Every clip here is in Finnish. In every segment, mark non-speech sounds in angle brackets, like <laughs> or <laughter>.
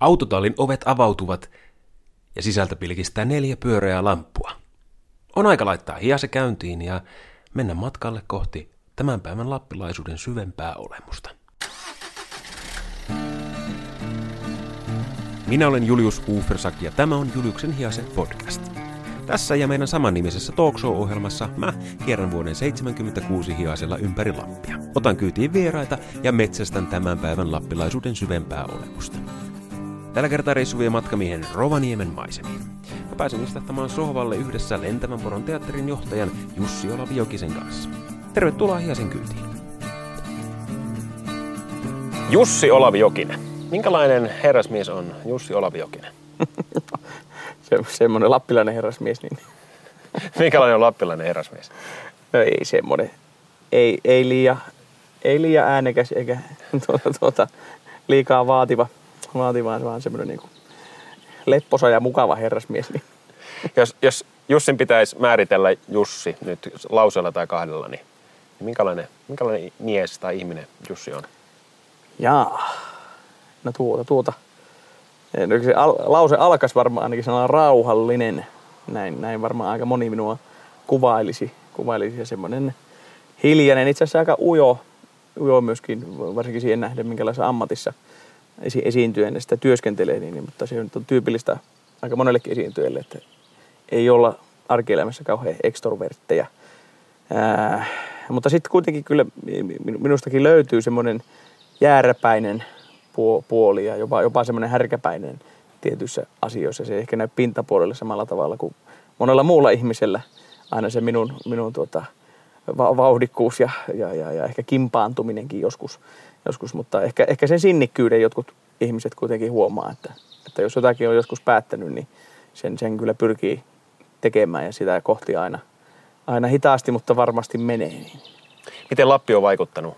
Autotallin ovet avautuvat ja sisältä pilkistää neljä pyöreää lamppua. On aika laittaa hiase käyntiin ja mennä matkalle kohti tämän päivän lappilaisuuden syvempää olemusta. Minä olen Julius Ufersak ja tämä on Juliuksen hiase podcast. Tässä ja meidän samannimisessä talkshow-ohjelmassa mä kierrän vuoden 76 hiasella ympäri Lappia. Otan kyytiin vieraita ja metsästän tämän päivän lappilaisuuden syvempää olemusta. Tällä kertaa reissu vie matkamiehen Rovaniemen maisemiin. Mä pääsin istahtamaan sohvalle yhdessä Lentävän poron teatterin johtajan Jussi Olavi Jokisen kanssa. Tervetuloa Hiasen kyytiin. Jussi Olavi Jokinen. Minkälainen herrasmies on Jussi Olavi Jokinen? <laughs> Se, semmoinen lappilainen herrasmies. Niin. <laughs> Minkälainen on lappilainen herrasmies? No ei semmoinen. Ei, ei, liian, ei liian äänekäs eikä <laughs> tuota, tuota, liikaa vaativa, vaativa vaan semmoinen niin kuin lepposa ja mukava herrasmies. Niin. Jos, jos Jussin pitäisi määritellä Jussi nyt lauseella tai kahdella, niin minkälainen, minkälainen mies tai ihminen Jussi on? Jaa, no tuota, tuota. No, se al- lause alkaisi varmaan ainakin sanalla rauhallinen. Näin, näin varmaan aika moni minua kuvailisi. kuvailisi ja semmoinen hiljainen, itse asiassa aika ujo, ujo myöskin, varsinkin siihen nähden, minkälaisessa ammatissa esi- esiintyjänä sitä työskentelee, niin, mutta se on tyypillistä aika monellekin esiintyjälle, että ei olla arkielämässä kauhean ekstrovertteja. Ää, mutta sitten kuitenkin kyllä minustakin löytyy semmoinen jääräpäinen puoli ja jopa, jopa semmoinen härkäpäinen tietyissä asioissa. Se ei ehkä näy pintapuolelle samalla tavalla kuin monella muulla ihmisellä. Aina se minun, minun tuota, vauhdikkuus ja, ja, ja, ja ehkä kimpaantuminenkin joskus, joskus mutta ehkä, ehkä sen sinnikkyyden jotkut ihmiset kuitenkin huomaa, että, että jos jotakin on joskus päättänyt, niin sen, sen kyllä pyrkii tekemään ja sitä kohti aina, aina hitaasti, mutta varmasti menee. Miten Lappi on vaikuttanut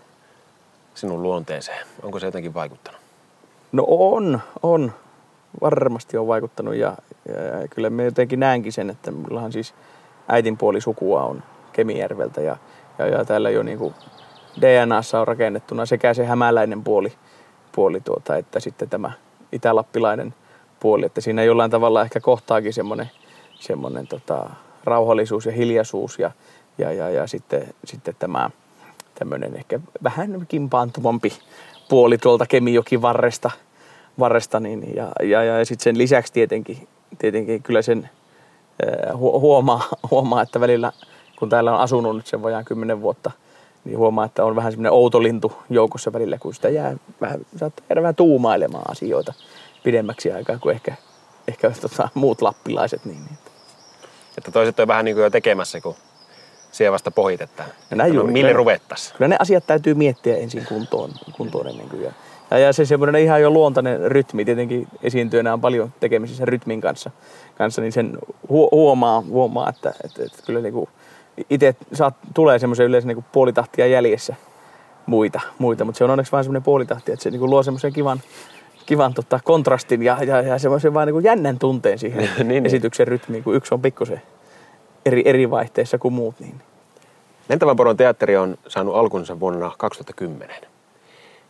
sinun luonteeseen? Onko se jotenkin vaikuttanut? No on, on. Varmasti on vaikuttanut ja, ja kyllä me jotenkin näenkin sen, että minullahan siis äitin puoli sukua on Kemijärveltä ja, ja, ja täällä jo niin kuin DNAssa on rakennettuna sekä se hämäläinen puoli, puoli tuota, että sitten tämä itälappilainen puoli, että siinä jollain tavalla ehkä kohtaakin semmoinen, semmoinen tota, rauhallisuus ja hiljaisuus ja, ja, ja, ja sitten, sitten tämä tämmöinen ehkä vähän kimpaantumampi puoli tuolta Kemijokin varresta, varresta niin, ja, ja, ja sitten sen lisäksi tietenkin, tietenkin kyllä sen huomaa, huomaa, että välillä kun täällä on asunut nyt sen vajaan kymmenen vuotta, niin huomaa, että on vähän semmoinen outo lintu joukossa välillä, kun sitä jää vähän, saattaa jäädä vähän tuumailemaan asioita pidemmäksi aikaa kuin ehkä, ehkä tota, muut lappilaiset. Niin, niin. Että toiset on vähän niin kuin jo tekemässä, kun siellä vasta pohitetaan. No näin juuri. Mille ruvettaisiin? Kyllä ne asiat täytyy miettiä ensin kuntoon, kuntoon ennen kuin. Ja, ja se semmoinen ihan jo luontainen rytmi, tietenkin esiintyjänä on paljon tekemisissä rytmin kanssa, kanssa niin sen huomaa, huomaa että, että, että kyllä niin kuin itse saat, tulee semmoisen yleensä niin puolitahtia jäljessä muita, muita, mutta se on onneksi vain semmoinen puolitahti, että se niin luo semmoisen kivan, kivan tota, kontrastin ja, ja, ja semmoisen vain niin jännän tunteen siihen <laughs> niin, niin, esityksen rytmiin, kun yksi on pikkusen eri, eri vaihteissa kuin muut. Niin. Lentävän poron teatteri on saanut alkunsa vuonna 2010.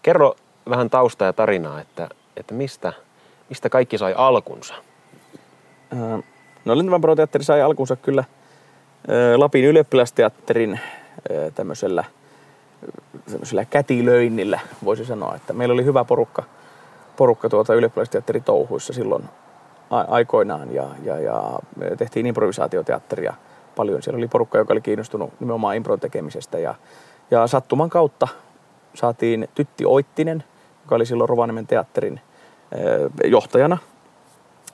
Kerro vähän taustaa ja tarinaa, että, että mistä, mistä kaikki sai alkunsa? No Lentävän poron teatteri sai alkunsa kyllä Lapin ylioppilasteatterin tämmöisellä, tämmöisellä kätilöinnillä, voisi sanoa. Että meillä oli hyvä porukka, porukka tuota ylioppilasteatteritouhuissa silloin aikoinaan ja, ja, ja tehtiin improvisaatioteatteria paljon. Siellä oli porukka, joka oli kiinnostunut nimenomaan impron tekemisestä ja, ja sattuman kautta saatiin Tytti Oittinen, joka oli silloin Rovaniemen teatterin johtajana.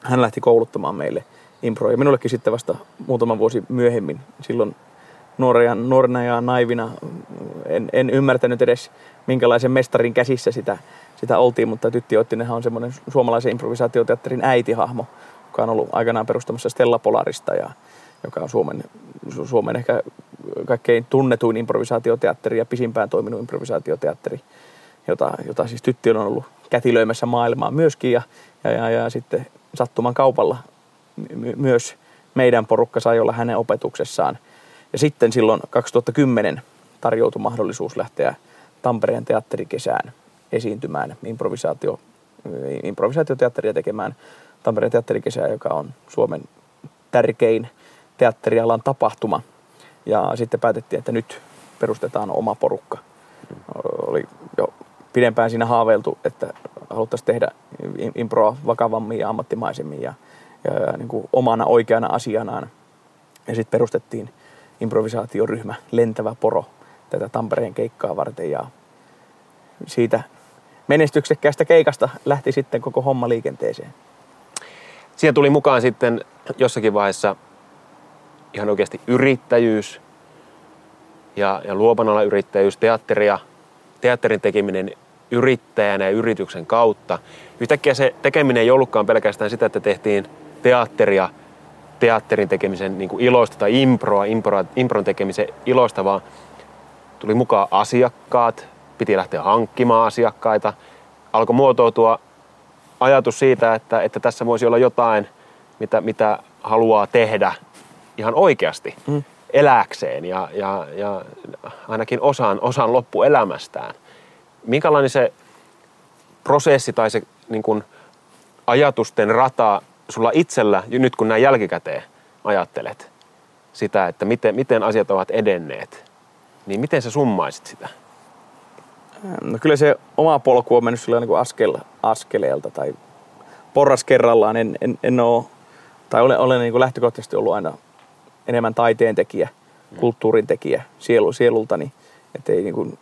Hän lähti kouluttamaan meille improa ja minullekin sitten vasta muutama vuosi myöhemmin. Silloin nuorena, nuorena ja naivina en, en ymmärtänyt edes minkälaisen mestarin käsissä sitä sitä oltiin, mutta Tytti Oittinenhan on semmoinen suomalaisen improvisaatioteatterin äitihahmo, joka on ollut aikanaan perustamassa Stella Polarista ja joka on Suomen, Suomen ehkä kaikkein tunnetuin improvisaatioteatteri ja pisimpään toiminut improvisaatioteatteri, jota, jota siis Tytti on ollut kätilöimässä maailmaa myöskin ja, ja, ja, ja sitten sattuman kaupalla my, myös meidän porukka sai olla hänen opetuksessaan. Ja sitten silloin 2010 tarjoutui mahdollisuus lähteä Tampereen teatterikesään esiintymään improvisaatio improvisaatioteatteria tekemään Tampereen teatterikesää, joka on Suomen tärkein teatterialan tapahtuma. Ja sitten päätettiin, että nyt perustetaan oma porukka. Oli jo pidempään siinä haaveiltu, että haluttaisiin tehdä improa vakavammin ja ammattimaisemmin ja, ja, niin kuin omana oikeana asianaan. Ja sitten perustettiin improvisaatioryhmä Lentävä Poro tätä Tampereen keikkaa varten ja siitä menestyksekkäästä keikasta lähti sitten koko homma liikenteeseen. Siihen tuli mukaan sitten jossakin vaiheessa ihan oikeasti yrittäjyys ja, ja luovan yrittäjyys, teatteria, teatterin tekeminen yrittäjänä ja yrityksen kautta. Yhtäkkiä se tekeminen ei ollutkaan pelkästään sitä, että tehtiin teatteria teatterin tekemisen niin kuin iloista tai improa, improa, impron tekemisen iloista, vaan tuli mukaan asiakkaat, piti lähteä hankkimaan asiakkaita. Alkoi muotoutua ajatus siitä, että, että tässä voisi olla jotain, mitä, mitä haluaa tehdä ihan oikeasti mm. eläkseen ja, ja, ja ainakin osan, osan loppuelämästään. Minkälainen se prosessi tai se niin kuin ajatusten rata sulla itsellä, nyt kun näin jälkikäteen ajattelet sitä, että miten, miten asiat ovat edenneet, niin miten sä summaisit sitä? No kyllä se oma polku on mennyt niin kuin askel, askeleelta tai porras kerrallaan. En, en, en ole, tai olen, olen niin kuin lähtökohtaisesti ollut aina enemmän taiteen tekijä, kulttuurin tekijä sielu, sielultani. Että ei niin kuin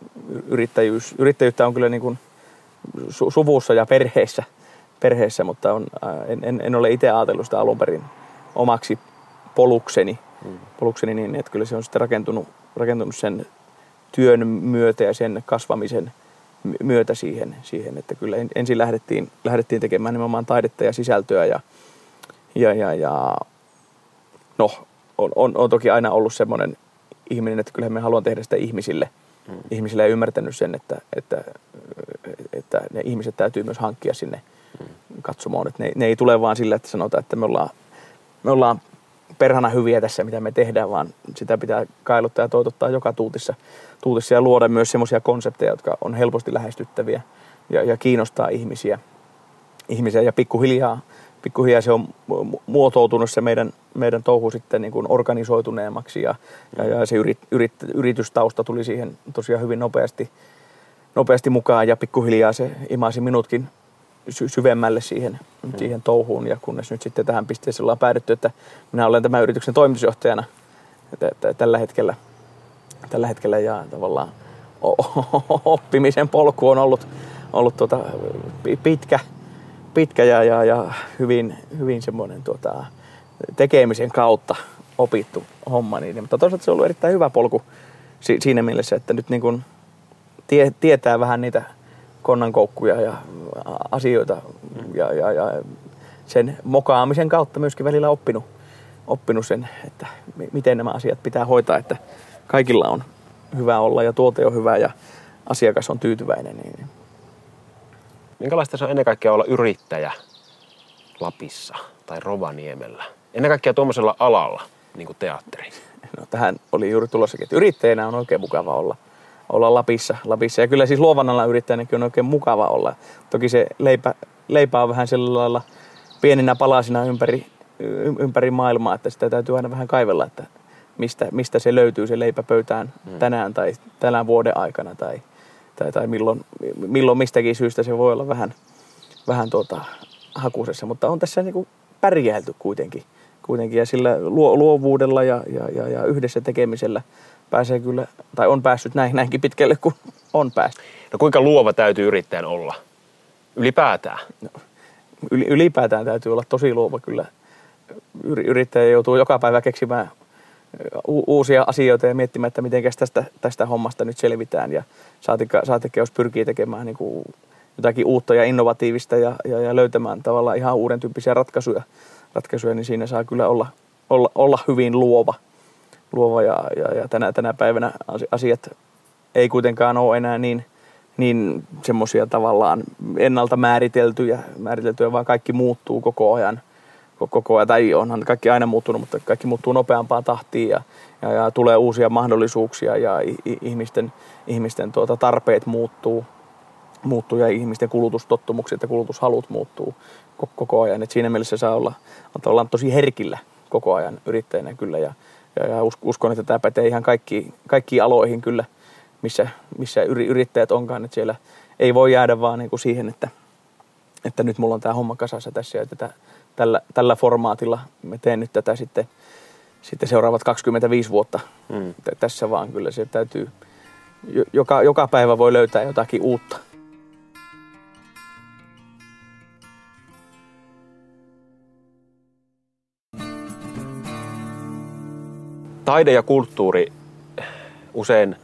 yrittäjyys, yrittäjyyttä on kyllä niin kuin su, suvussa ja perheessä, perheessä mutta on, en, en, en, ole itse ajatellut sitä alun perin omaksi polukseni, mm. polukseni niin, että kyllä se on sitten rakentunut, rakentunut sen työn myötä ja sen kasvamisen myötä siihen, siihen että kyllä ensin lähdettiin, lähdettiin tekemään nimenomaan taidetta ja sisältöä ja, ja, ja, ja no, on, on, on, toki aina ollut semmoinen ihminen, että kyllä me haluan tehdä sitä ihmisille. Hmm. Ihmisille ei ymmärtänyt sen, että, että, että ne ihmiset täytyy myös hankkia sinne katsomaan. Että ne, ne ei tule vaan sillä, että sanotaan, että me ollaan, me ollaan perhana hyviä tässä, mitä me tehdään, vaan sitä pitää kailuttaa ja toitottaa joka tuutissa, tuutissa ja luoda myös semmoisia konsepteja, jotka on helposti lähestyttäviä ja, ja kiinnostaa ihmisiä. ihmisiä. Ja pikkuhiljaa, pikkuhiljaa se on muotoutunut se meidän, meidän touhu sitten niin kuin organisoituneemmaksi ja, ja, ja se yrit, yrit, yritystausta tuli siihen tosiaan hyvin nopeasti, nopeasti mukaan ja pikkuhiljaa se imasi minutkin sy- syvemmälle siihen, mm. siihen touhuun. Ja kunnes nyt sitten tähän pisteeseen ollaan päädytty, että minä olen tämän yrityksen toimitusjohtajana tällä hetkellä, tällä hetkellä ja tavallaan oppimisen polku on ollut, ollut tuota pitkä, pitkä ja, ja, ja hyvin, hyvin semmoinen tuota, tekemisen kautta opittu homma. Niin, mutta toisaalta se on ollut erittäin hyvä polku siinä mielessä, että nyt niin kuin tie, tietää vähän niitä konnankoukkuja ja asioita ja, ja, ja sen mokaamisen kautta myöskin välillä oppinut, oppinut sen, että miten nämä asiat pitää hoitaa, että kaikilla on hyvä olla ja tuote on hyvä ja asiakas on tyytyväinen. Niin... Minkälaista se on ennen kaikkea olla yrittäjä Lapissa tai Rovaniemellä? Ennen kaikkea tuommoisella alalla, niin kuin teatteri. No, tähän oli juuri tulossakin, että yrittäjänä on oikein mukava olla – olla Lapissa. Lapissa. Ja kyllä siis luovan alan yrittäjänäkin on oikein mukava olla. Toki se leipä, leipä on vähän sillä lailla pieninä palasina ympäri, ympäri maailmaa, että sitä täytyy aina vähän kaivella, että mistä, mistä se löytyy se leipä pöytään mm. tänään tai tänään vuoden aikana tai, tai, tai milloin, milloin mistäkin syystä se voi olla vähän, vähän tuota, hakusessa. Mutta on tässä niin pärjäilty kuitenkin, kuitenkin ja sillä luovuudella ja, ja, ja, ja yhdessä tekemisellä – pääsee kyllä, tai on päässyt näin, näinkin pitkälle kuin on päässyt. No kuinka luova täytyy yrittäjän olla? Ylipäätään? No, ylipäätään täytyy olla tosi luova kyllä. Yrittäjä joutuu joka päivä keksimään uusia asioita ja miettimään, että miten tästä, tästä hommasta nyt selvitään. Ja saatikka, saatikka jos pyrkii tekemään niin kuin jotakin uutta ja innovatiivista ja, ja, ja löytämään tavallaan ihan uuden tyyppisiä ratkaisuja, ratkaisuja, niin siinä saa kyllä olla, olla, olla hyvin luova – luova ja, ja, ja tänä, tänä päivänä asiat ei kuitenkaan ole enää niin, niin semmoisia tavallaan ennalta määriteltyjä, määriteltyjä, vaan kaikki muuttuu koko ajan. Koko ajan, tai onhan kaikki aina muuttunut, mutta kaikki muuttuu nopeampaan tahtiin ja, ja, ja tulee uusia mahdollisuuksia ja ihmisten, ihmisten tuota tarpeet muuttuu. muuttuu ja ihmisten kulutustottumukset ja kulutushalut muuttuu koko ajan. Et siinä mielessä saa olla, olla tosi herkillä koko ajan yrittäjänä kyllä ja, ja, uskon, että tämä pätee ihan kaikki, kaikkiin aloihin kyllä, missä, missä yrittäjät onkaan. Että siellä ei voi jäädä vaan niin kuin siihen, että, että nyt mulla on tämä homma kasassa tässä ja tätä, tällä, tällä formaatilla me teen nyt tätä sitten, sitten seuraavat 25 vuotta mm. tässä vaan kyllä se täytyy, joka, joka päivä voi löytää jotakin uutta. Taide ja kulttuuri usein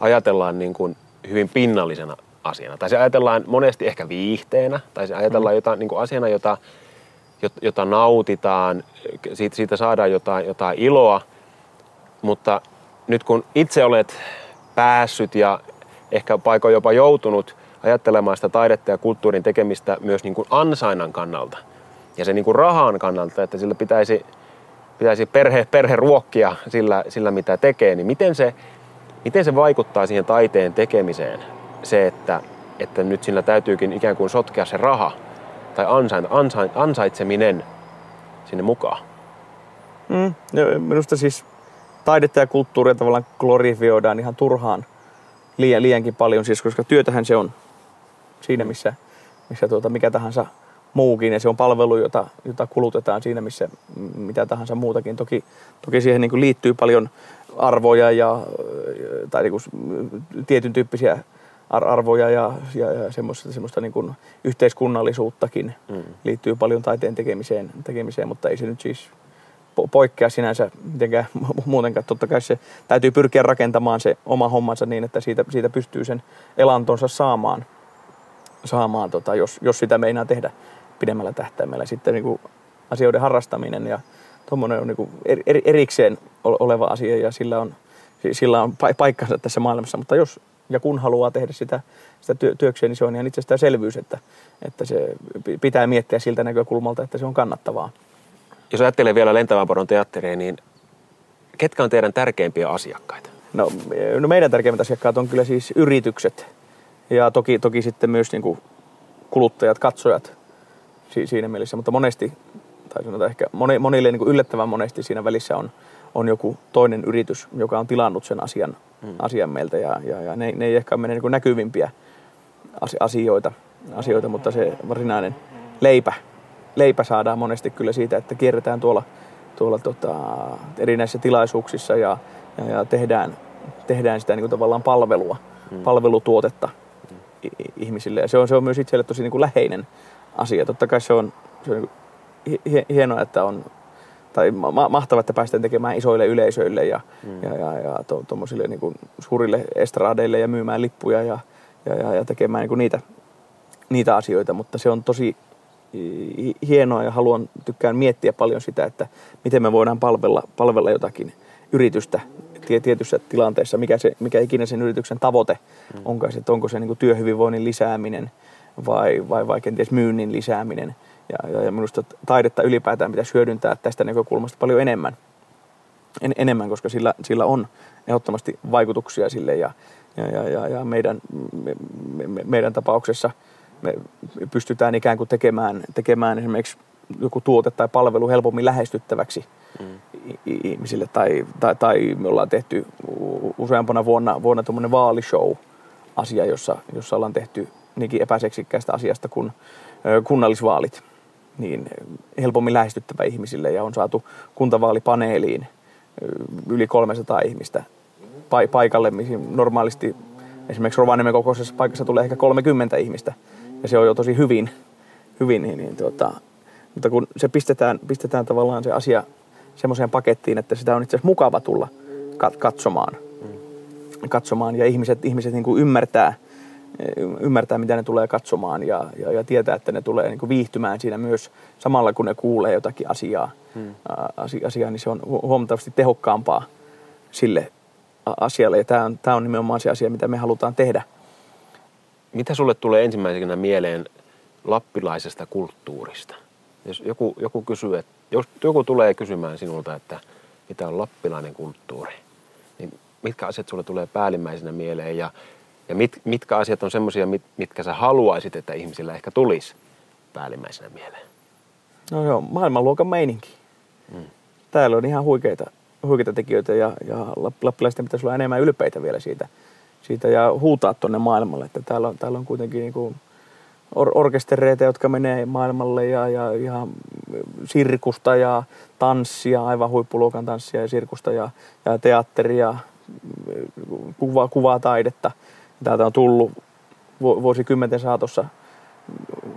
ajatellaan niin kuin hyvin pinnallisena asiana. Tai se ajatellaan monesti ehkä viihteenä, tai se ajatellaan mm. jotain, niin kuin asiana, jota, jota nautitaan, siitä, siitä saadaan jotain, jotain iloa. Mutta nyt kun itse olet päässyt ja ehkä paikoin jopa joutunut ajattelemaan sitä taidetta ja kulttuurin tekemistä myös niin kuin ansainnan kannalta ja se niin kuin rahan kannalta, että sillä pitäisi pitäisi perhe, perhe ruokkia sillä, sillä, mitä tekee, niin miten se, miten se vaikuttaa siihen taiteen tekemiseen? Se, että, että nyt sillä täytyykin ikään kuin sotkea se raha tai ansain, ansain, ansaitseminen sinne mukaan. Mm, no, minusta siis taidetta ja kulttuuria tavallaan glorifioidaan ihan turhaan liian, liiankin paljon, siis koska työtähän se on siinä, missä, missä tuota, mikä tahansa muukin ja se on palvelu, jota, jota kulutetaan siinä missä mitä tahansa muutakin. Toki, toki siihen niin kuin liittyy paljon arvoja ja, tai niin kuin tietyn tyyppisiä arvoja ja, ja, ja semmoista, semmoista niin kuin yhteiskunnallisuuttakin mm. liittyy paljon taiteen tekemiseen, tekemiseen, mutta ei se nyt siis poikkea sinänsä mitenkään muutenkaan. Totta kai se täytyy pyrkiä rakentamaan se oma hommansa niin, että siitä, siitä pystyy sen elantonsa saamaan, saamaan tota, jos, jos sitä meinaa tehdä pidemmällä tähtäimellä. Sitten niin kuin asioiden harrastaminen ja tuommoinen on niin kuin eri, erikseen oleva asia ja sillä on, sillä on paikkansa tässä maailmassa. Mutta jos ja kun haluaa tehdä sitä, sitä työ, työkseen, niin se on ihan itsestäänselvyys, että, että se pitää miettiä siltä näkökulmalta, että se on kannattavaa. Jos ajattelee vielä Lentävän poron teatteria, niin ketkä on teidän tärkeimpiä asiakkaita? No, no meidän tärkeimmät asiakkaat on kyllä siis yritykset ja toki, toki sitten myös niin kuin kuluttajat, katsojat, siinä mielessä, mutta monesti, tai sanotaan ehkä monille niin kuin yllättävän monesti siinä välissä on, on joku toinen yritys, joka on tilannut sen asian, mm. asian meiltä ja, ja, ja ne, ne ei ehkä mene niin näkyvimpiä asioita, asioita, mutta se varsinainen leipä, leipä saadaan monesti kyllä siitä, että kierretään tuolla, tuolla tota, erinäisissä tilaisuuksissa ja, ja, ja tehdään, tehdään sitä niin kuin tavallaan palvelua, mm. palvelutuotetta mm. ihmisille. Ja se on, se on myös itselle tosi niin kuin läheinen asia. Totta kai se on, se on niin hienoa, että on, tai ma- mahtavaa, että päästään tekemään isoille yleisöille ja, mm. ja, ja, ja to, niin kuin suurille estradeille ja myymään lippuja ja, ja, ja, ja tekemään niin kuin niitä, niitä asioita, mutta se on tosi hienoa ja haluan, tykkään miettiä paljon sitä, että miten me voidaan palvella, palvella jotakin yritystä tietyssä tilanteessa, mikä, se, mikä ikinä sen yrityksen tavoite mm. onkaan, että onko se niin kuin työhyvinvoinnin lisääminen – vai, vai, vai kenties myynnin lisääminen. Ja, ja, ja minusta taidetta ylipäätään pitäisi hyödyntää tästä näkökulmasta paljon enemmän, en, enemmän koska sillä, sillä on ehdottomasti vaikutuksia sille ja, ja, ja, ja, ja meidän, me, me, meidän tapauksessa me pystytään ikään kuin tekemään, tekemään esimerkiksi joku tuote tai palvelu helpommin lähestyttäväksi mm. ihmisille. Tai, tai, tai me ollaan tehty useampana vuonna, vuonna tuommoinen vaalishow-asia, jossa, jossa ollaan tehty niinkin epäseksikkäästä asiasta kuin kunnallisvaalit niin helpommin lähestyttävä ihmisille ja on saatu kuntavaalipaneeliin yli 300 ihmistä paikalle, mihin normaalisti esimerkiksi Rovaniemen kokoisessa paikassa tulee ehkä 30 ihmistä ja se on jo tosi hyvin, hyvin niin, niin tuota, mutta kun se pistetään, pistetään tavallaan se asia semmoiseen pakettiin, että sitä on itse asiassa mukava tulla katsomaan, mm. katsomaan ja ihmiset, ihmiset niin kuin ymmärtää, ymmärtää, mitä ne tulee katsomaan ja, ja, ja tietää, että ne tulee niin kuin viihtymään siinä myös samalla, kun ne kuulee jotakin asiaa, hmm. asiaa niin se on huomattavasti tehokkaampaa sille asialle. Ja tämä on, tämä on nimenomaan se asia, mitä me halutaan tehdä. Mitä sulle tulee ensimmäisenä mieleen lappilaisesta kulttuurista? Jos joku, joku kysyy, että jos joku tulee kysymään sinulta, että mitä on lappilainen kulttuuri, niin mitkä asiat sulle tulee päällimmäisenä mieleen ja Ja mit, mitkä asiat on semmoisia, mit, mitkä sä haluaisit, että ihmisillä ehkä tulisi päällimmäisenä mieleen? No joo, maailmanluokan meininki. Mm. Täällä on ihan huikeita, huikeita tekijöitä ja, ja lappilaisten pitäisi olla enemmän ylpeitä vielä siitä, siitä ja huutaa tuonne maailmalle. Että täällä, on, täällä on kuitenkin niin kuin or- orkestereita, jotka menee maailmalle ja, ja ihan sirkusta ja tanssia, aivan huippuluokan tanssia ja sirkusta ja, ja teatteria, kuva, kuvataidetta. Täältä on tullut vuosikymmenten saatossa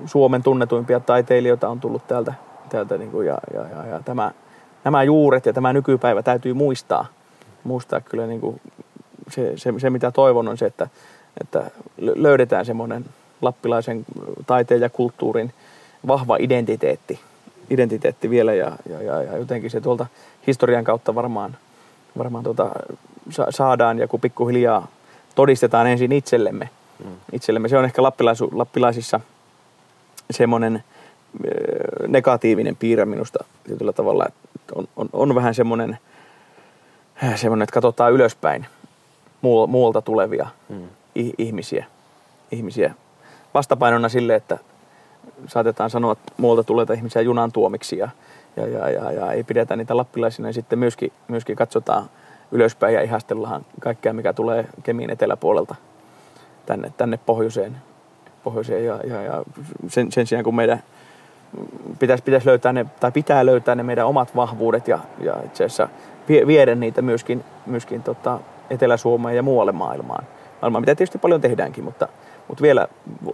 Suomen tunnetuimpia taiteilijoita on tullut täältä, täältä niin kuin ja, ja, ja, ja tämä, nämä juuret ja tämä nykypäivä täytyy muistaa. Muistaa kyllä niin kuin se, se, se, mitä toivon on se, että, että löydetään semmoinen lappilaisen taiteen ja kulttuurin vahva identiteetti, identiteetti vielä ja, ja, ja, ja jotenkin se tuolta historian kautta varmaan, varmaan tuota, sa, saadaan ja kun pikkuhiljaa todistetaan ensin itsellemme. Mm. itsellemme. Se on ehkä lappilaisu, lappilaisissa semmoinen negatiivinen piirre minusta tietyllä tavalla, että on, on, on vähän semmoinen, semmoinen, että katsotaan ylöspäin muualta tulevia mm. ihmisiä, ihmisiä vastapainona sille, että saatetaan sanoa, että muualta tulee ihmisiä junan tuomiksi ja, ja, ja, ja, ja ei pidetä niitä lappilaisina. Ja sitten myöskin, myöskin katsotaan ylöspäin ja ihastellaan kaikkea, mikä tulee Kemiin eteläpuolelta tänne, tänne pohjoiseen. pohjoiseen ja, ja, ja sen, sen sijaan, kun meidän pitäisi, pitäisi löytää ne, tai pitää löytää ne meidän omat vahvuudet ja, ja itse asiassa viedä niitä myöskin, myöskin tota Etelä-Suomeen ja muualle maailmaan. Maailmaan, mitä tietysti paljon tehdäänkin, mutta – mutta vielä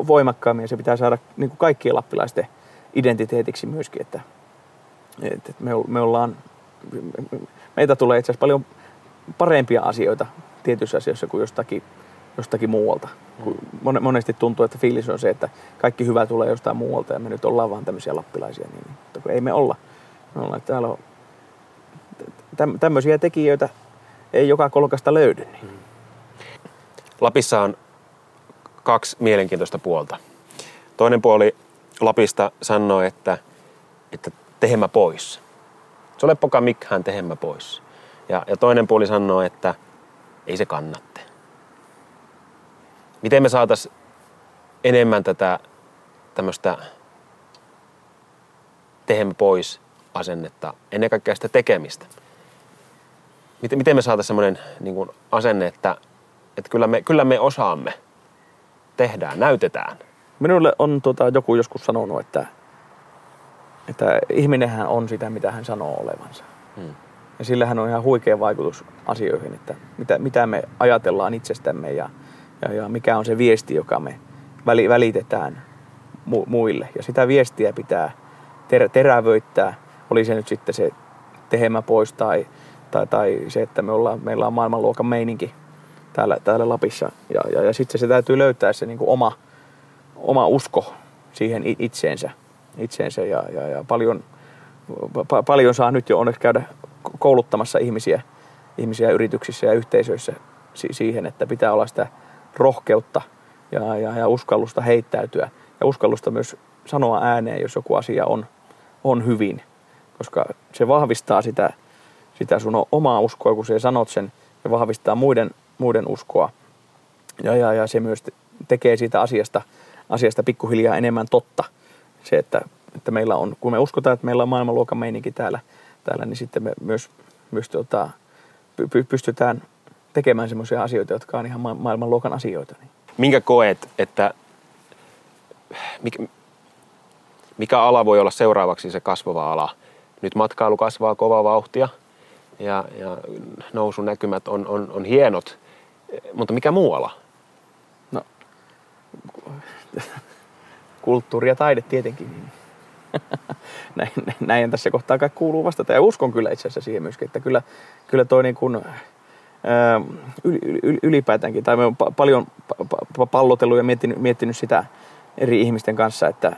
voimakkaammin se pitää saada niin kuin kaikkien lappilaisten identiteetiksi myöskin, että, että me, me ollaan, meitä tulee itse asiassa paljon parempia asioita tietyissä asioissa kuin jostakin, jostakin muualta. Kun monesti tuntuu, että fiilis on se, että kaikki hyvä tulee jostain muualta ja me nyt ollaan vaan tämmöisiä lappilaisia, niin mutta ei me olla. Me ollaan, että täällä on tämmöisiä tekijöitä ei joka kolkasta löydy. Niin. Lapissa on kaksi mielenkiintoista puolta. Toinen puoli Lapista sanoi, että, että tehemä pois. Se ole poka mikään tehemä pois. Ja, ja toinen puoli sanoi, että ei se kannatte. Miten me saataisiin enemmän tätä tämmöistä tehemä pois asennetta, ennen kaikkea sitä tekemistä. Miten, miten me saataisiin semmoinen niin asenne, että, että kyllä, me, kyllä me osaamme – tehdään, näytetään. Minulle on tota, joku joskus sanonut, että, että ihminenhän on sitä, mitä hän sanoo olevansa. Hmm. Ja sillähän on ihan huikea vaikutus asioihin, että mitä, mitä me ajatellaan itsestämme ja, ja, ja mikä on se viesti, joka me väli, välitetään mu, muille. Ja sitä viestiä pitää ter, terävöittää, oli se nyt sitten se tehemä pois tai, tai, tai se, että me ollaan, meillä on maailmanluokan meininki täällä, täällä Lapissa. Ja, ja, ja sitten se täytyy löytää se niin kuin oma, oma usko siihen itseensä. itseensä ja, ja, ja paljon, pa, paljon saa nyt jo onneksi käydä kouluttamassa ihmisiä, ihmisiä yrityksissä ja yhteisöissä siihen, että pitää olla sitä rohkeutta ja, ja, ja uskallusta heittäytyä ja uskallusta myös sanoa ääneen, jos joku asia on, on hyvin, koska se vahvistaa sitä, sitä sun omaa uskoa, kun sä sanot sen ja vahvistaa muiden muiden uskoa. Ja, ja, ja se myös tekee siitä asiasta, asiasta pikkuhiljaa enemmän totta. Se, että, että meillä on, kun me uskotaan, että meillä on maailmanluokan meininki täällä, täällä niin sitten me myös, myös tota, py, pystytään tekemään sellaisia asioita, jotka on ihan maailmanluokan asioita. Niin. Minkä koet, että mikä, mikä ala voi olla seuraavaksi se kasvava ala? Nyt matkailu kasvaa kovaa vauhtia ja, ja nousun näkymät on, on, on hienot. Mutta mikä muu ala? No, <laughs> kulttuuri ja taide tietenkin. <laughs> näin, näin tässä kohtaa kai kuuluu vastata. Ja uskon kyllä itse asiassa siihen myöskin, että kyllä, kyllä toi niin kuin, ylipäätäänkin, tai me on paljon pallotellut ja miettinyt, miettinyt sitä eri ihmisten kanssa, että,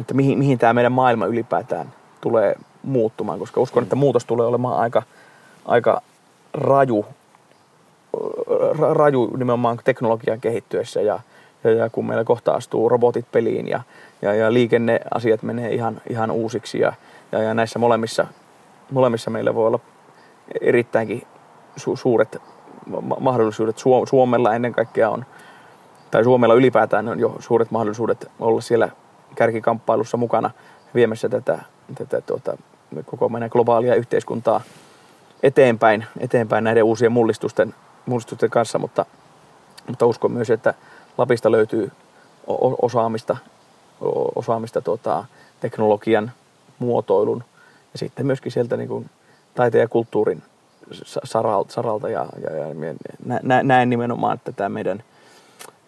että mihin, mihin tämä meidän maailma ylipäätään tulee muuttumaan, koska uskon, että muutos tulee olemaan aika, aika raju raju nimenomaan teknologian kehittyessä ja, ja, ja kun meillä kohta astuu robotit peliin ja, ja, ja liikenneasiat menee ihan, ihan uusiksi ja, ja, ja näissä molemmissa, molemmissa meillä voi olla erittäinkin su, suuret mahdollisuudet. Suomella ennen kaikkea on, tai Suomella ylipäätään on jo suuret mahdollisuudet olla siellä kärkikamppailussa mukana viemässä tätä, tätä tuota, koko meidän globaalia yhteiskuntaa eteenpäin, eteenpäin näiden uusien mullistusten, mullistusten kanssa, mutta, mutta uskon myös, että Lapista löytyy osaamista, osaamista tuota, teknologian, muotoilun ja sitten myöskin sieltä niin kuin taiteen ja kulttuurin saralta, saralta ja, ja, ja näen nimenomaan, että tämä meidän,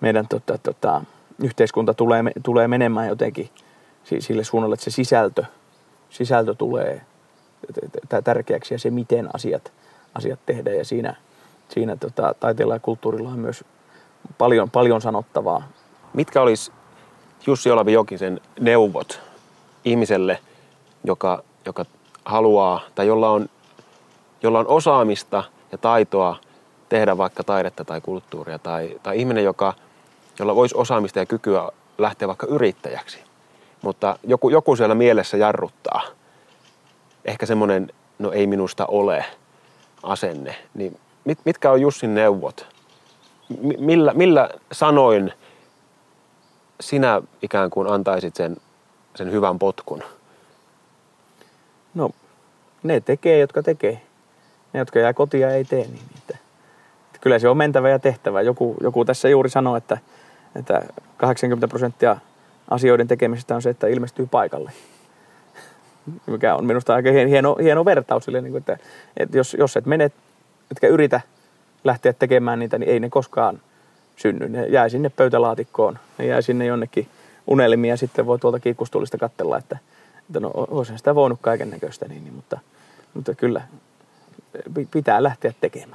meidän tota, tota, yhteiskunta tulee, tulee menemään jotenkin sille suunnalle, että se sisältö, sisältö tulee tärkeäksi ja se, miten asiat, asiat tehdään. Ja siinä, siinä tota, taiteella ja kulttuurilla on myös paljon, paljon sanottavaa. Mitkä olisi Jussi Olavi Jokisen neuvot ihmiselle, joka, joka haluaa tai jolla on, jolla on osaamista ja taitoa tehdä vaikka taidetta tai kulttuuria tai, tai ihminen, joka, jolla voisi osaamista ja kykyä lähteä vaikka yrittäjäksi. Mutta joku, joku siellä mielessä jarruttaa. Ehkä semmoinen, no ei minusta ole asenne. Niin mit, mitkä on Jussin neuvot? Millä, millä sanoin sinä ikään kuin antaisit sen, sen hyvän potkun? No, ne tekee, jotka tekee. Ne, jotka jää kotia, ei tee niin. Että, että kyllä se on mentävä ja tehtävä. Joku, joku tässä juuri sanoi, että, että 80 prosenttia asioiden tekemisestä on se, että ilmestyy paikalle. Mikä on minusta aika hieno, hieno vertaus sille, niin kuin, että, että jos, jos et mene, etkä yritä lähteä tekemään niitä, niin ei ne koskaan synny. Ne jää sinne pöytälaatikkoon, ne jää sinne jonnekin unelmia sitten voi tuolta kiikkustuolista katsella, että, että no olisi sitä voinut kaiken näköistä, niin, niin, mutta, mutta kyllä pitää lähteä tekemään.